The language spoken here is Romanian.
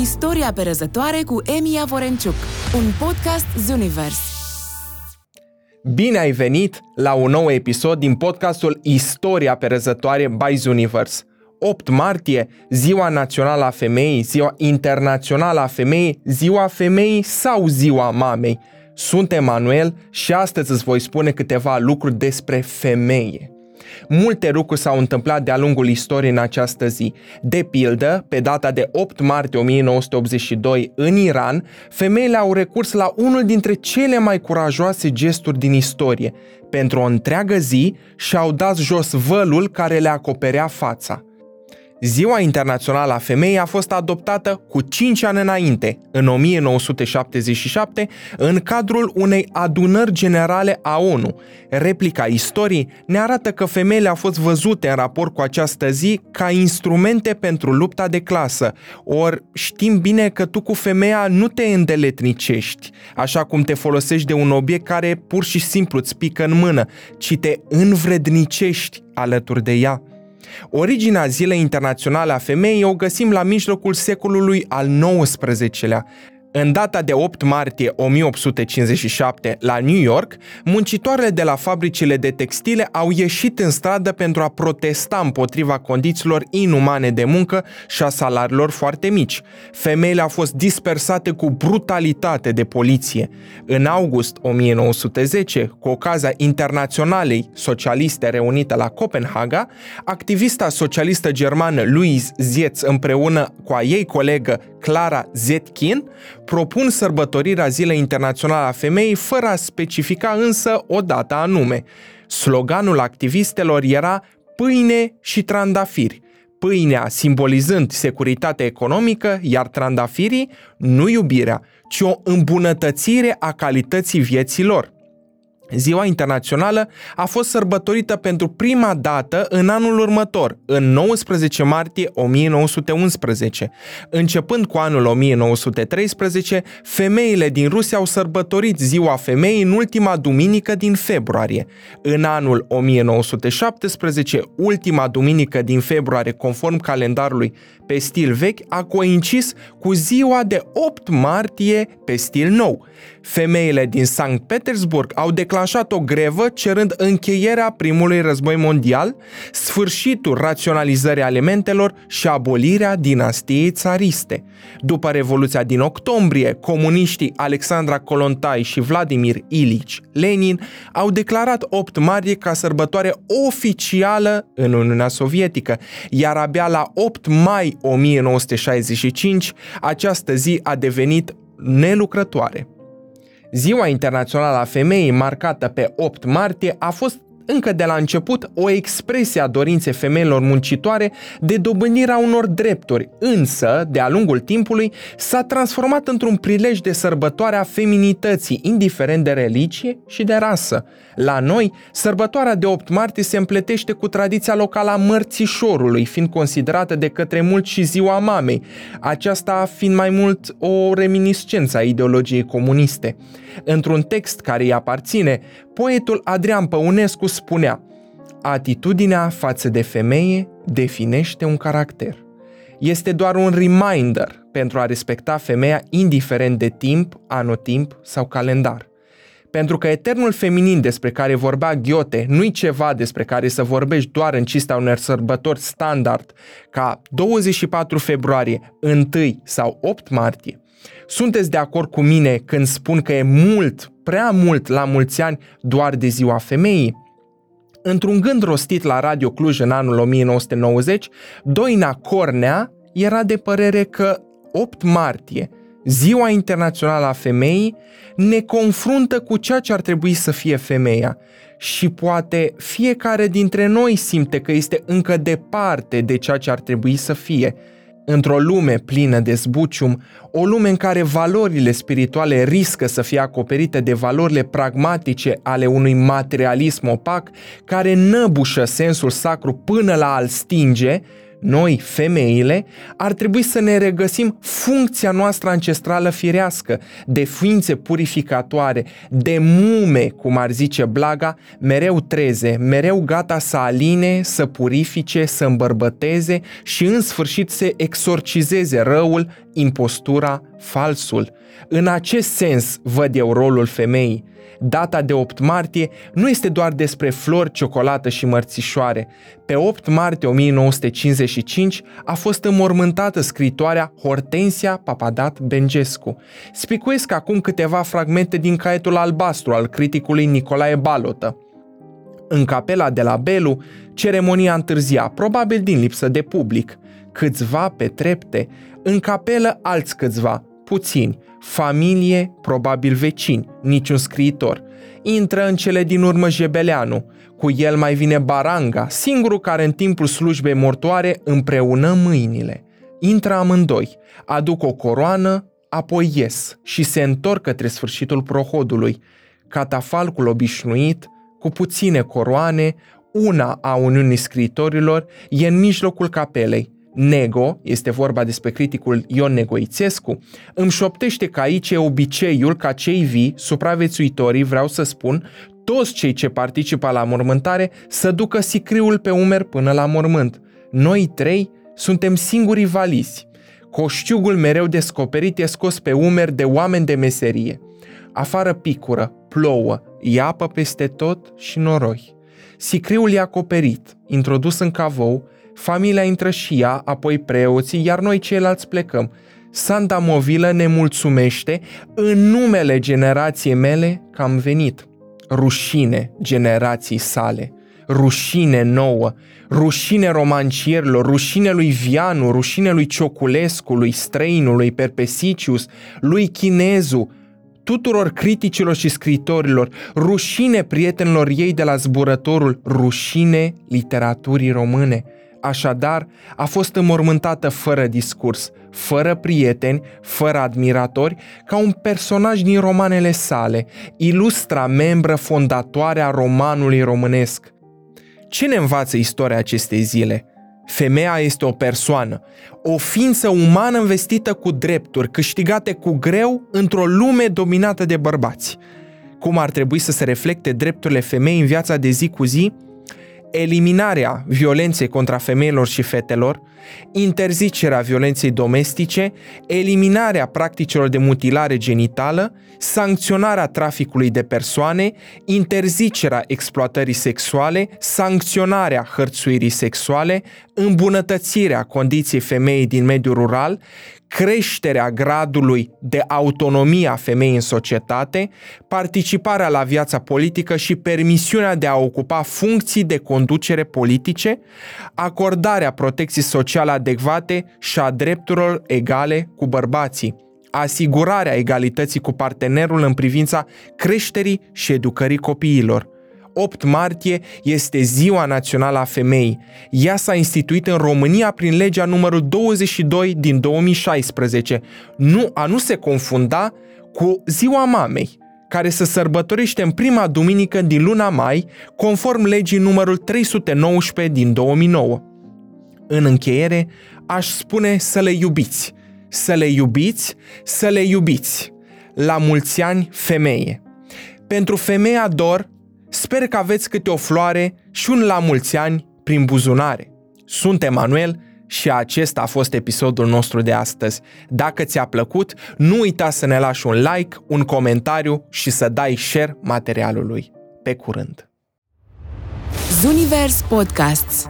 Istoria perezătoare cu Emi Vorenciuc, un podcast Zunivers. Bine ai venit la un nou episod din podcastul Istoria perezătoare by Zunivers. 8 martie, Ziua Națională a Femeii, Ziua Internațională a Femeii, Ziua Femeii sau Ziua Mamei. Sunt Emanuel și astăzi îți voi spune câteva lucruri despre femeie. Multe lucruri s-au întâmplat de-a lungul istoriei în această zi. De pildă, pe data de 8 martie 1982, în Iran, femeile au recurs la unul dintre cele mai curajoase gesturi din istorie. Pentru o întreagă zi și-au dat jos vălul care le acoperea fața. Ziua Internațională a Femeii a fost adoptată cu 5 ani înainte, în 1977, în cadrul unei adunări generale a ONU. Replica istoriei ne arată că femeile au fost văzute în raport cu această zi ca instrumente pentru lupta de clasă, ori știm bine că tu cu femeia nu te îndeletnicești, așa cum te folosești de un obiect care pur și simplu îți pică în mână, ci te învrednicești alături de ea. Originea Zilei Internaționale a Femeii o găsim la mijlocul secolului al XIX-lea, în data de 8 martie 1857, la New York, muncitoarele de la fabricile de textile au ieșit în stradă pentru a protesta împotriva condițiilor inumane de muncă și a salariilor foarte mici. Femeile au fost dispersate cu brutalitate de poliție. În august 1910, cu ocazia internaționalei socialiste reunite la Copenhaga, activista socialistă germană Louise Zietz împreună cu a ei colegă Clara Zetkin propun sărbătorirea Zilei Internaționale a Femeii fără a specifica însă o dată anume. Sloganul activistelor era pâine și trandafiri, pâinea simbolizând securitatea economică, iar trandafirii nu iubirea, ci o îmbunătățire a calității vieții lor. Ziua internațională a fost sărbătorită pentru prima dată în anul următor, în 19 martie 1911. Începând cu anul 1913, femeile din Rusia au sărbătorit Ziua Femeii în ultima duminică din februarie. În anul 1917, ultima duminică din februarie, conform calendarului pe stil vechi, a coincis cu ziua de 8 martie pe stil nou. Femeile din Sankt Petersburg au declanșat o grevă cerând încheierea primului război mondial, sfârșitul raționalizării alimentelor și abolirea dinastiei țariste. După Revoluția din octombrie, comuniștii Alexandra Kolontai și Vladimir Ilici Lenin au declarat 8 martie ca sărbătoare oficială în Uniunea Sovietică, iar abia la 8 mai 1965 această zi a devenit nelucrătoare. Ziua Internațională a Femeii, marcată pe 8 martie, a fost încă de la început o expresie a dorinței femeilor muncitoare de dobândirea unor drepturi, însă, de-a lungul timpului, s-a transformat într-un prilej de sărbătoare a feminității, indiferent de religie și de rasă. La noi, sărbătoarea de 8 martie se împletește cu tradiția locală a mărțișorului, fiind considerată de către mulți și ziua mamei, aceasta fiind mai mult o reminiscență a ideologiei comuniste. Într-un text care îi aparține, poetul Adrian Păunescu spunea Atitudinea față de femeie definește un caracter. Este doar un reminder pentru a respecta femeia indiferent de timp, anotimp sau calendar. Pentru că eternul feminin despre care vorbea Ghiote nu-i ceva despre care să vorbești doar în cista unor sărbători standard, ca 24 februarie, 1 sau 8 martie, sunteți de acord cu mine când spun că e mult, prea mult la mulți ani doar de ziua femeii? Într-un gând rostit la Radio Cluj în anul 1990, Doina Cornea era de părere că 8 martie, Ziua Internațională a Femeii, ne confruntă cu ceea ce ar trebui să fie femeia și poate fiecare dintre noi simte că este încă departe de ceea ce ar trebui să fie – într-o lume plină de zbucium, o lume în care valorile spirituale riscă să fie acoperite de valorile pragmatice ale unui materialism opac care năbușă sensul sacru până la al stinge, noi, femeile, ar trebui să ne regăsim funcția noastră ancestrală firească, de ființe purificatoare, de mume, cum ar zice Blaga, mereu treze, mereu gata să aline, să purifice, să îmbărbăteze și în sfârșit să exorcizeze răul, impostura, falsul. În acest sens văd eu rolul femeii data de 8 martie nu este doar despre flori, ciocolată și mărțișoare. Pe 8 martie 1955 a fost înmormântată scritoarea Hortensia Papadat Bengescu. Spicuiesc acum câteva fragmente din caietul albastru al criticului Nicolae Balotă. În capela de la Belu, ceremonia întârzia, probabil din lipsă de public. Câțiva pe trepte, în capelă alți câțiva, puțini, familie, probabil vecini, niciun scriitor. Intră în cele din urmă Jebeleanu, cu el mai vine Baranga, singurul care în timpul slujbei mortoare împreună mâinile. Intră amândoi, aduc o coroană, apoi ies și se întorc către sfârșitul prohodului. Catafalcul obișnuit, cu puține coroane, una a Uniunii Scriitorilor, e în mijlocul capelei, Nego, este vorba despre criticul Ion Negoițescu, îmi șoptește că aici e obiceiul ca cei vii, supraviețuitorii, vreau să spun, toți cei ce participă la mormântare să ducă sicriul pe umer până la mormânt. Noi trei suntem singurii valizi. Coștiugul mereu descoperit e scos pe umeri de oameni de meserie. Afară picură, plouă, e apă peste tot și noroi. Sicriul e acoperit, introdus în cavou, Familia intră și ea, apoi preoții, iar noi ceilalți plecăm. Santa Movilă ne mulțumește în numele generației mele că am venit. Rușine generații sale, rușine nouă, rușine romancierilor, rușine lui Vianu, rușine lui Cioculescu, lui Străinului, Perpesicius, lui Chinezu, tuturor criticilor și scritorilor, rușine prietenilor ei de la zburătorul, rușine literaturii române – Așadar, a fost înmormântată fără discurs, fără prieteni, fără admiratori, ca un personaj din romanele sale, ilustra membră fondatoare a romanului românesc. Ce ne învață istoria acestei zile? Femeia este o persoană, o ființă umană investită cu drepturi, câștigate cu greu într-o lume dominată de bărbați. Cum ar trebui să se reflecte drepturile femeii în viața de zi cu zi? Eliminarea violenței contra femeilor și fetelor, interzicerea violenței domestice, eliminarea practicilor de mutilare genitală, sancționarea traficului de persoane, interzicerea exploatării sexuale, sancționarea hărțuirii sexuale, îmbunătățirea condiției femeii din mediul rural, creșterea gradului de autonomie a femeii în societate, participarea la viața politică și permisiunea de a ocupa funcții de conducere politice, acordarea protecției sociale adecvate și a drepturilor egale cu bărbații, asigurarea egalității cu partenerul în privința creșterii și educării copiilor – 8 martie este Ziua Națională a Femeii. Ea s-a instituit în România prin legea numărul 22 din 2016. Nu, a nu se confunda cu Ziua Mamei, care se sărbătorește în prima duminică din luna mai, conform legii numărul 319 din 2009. În încheiere, aș spune să le iubiți, să le iubiți, să le iubiți. La mulți ani, femeie. Pentru femeia dor, Sper că aveți câte o floare și un la mulți ani prin buzunare. Sunt Emanuel și acesta a fost episodul nostru de astăzi. Dacă ți-a plăcut, nu uita să ne lași un like, un comentariu și să dai share materialului. Pe curând! Zunivers Podcasts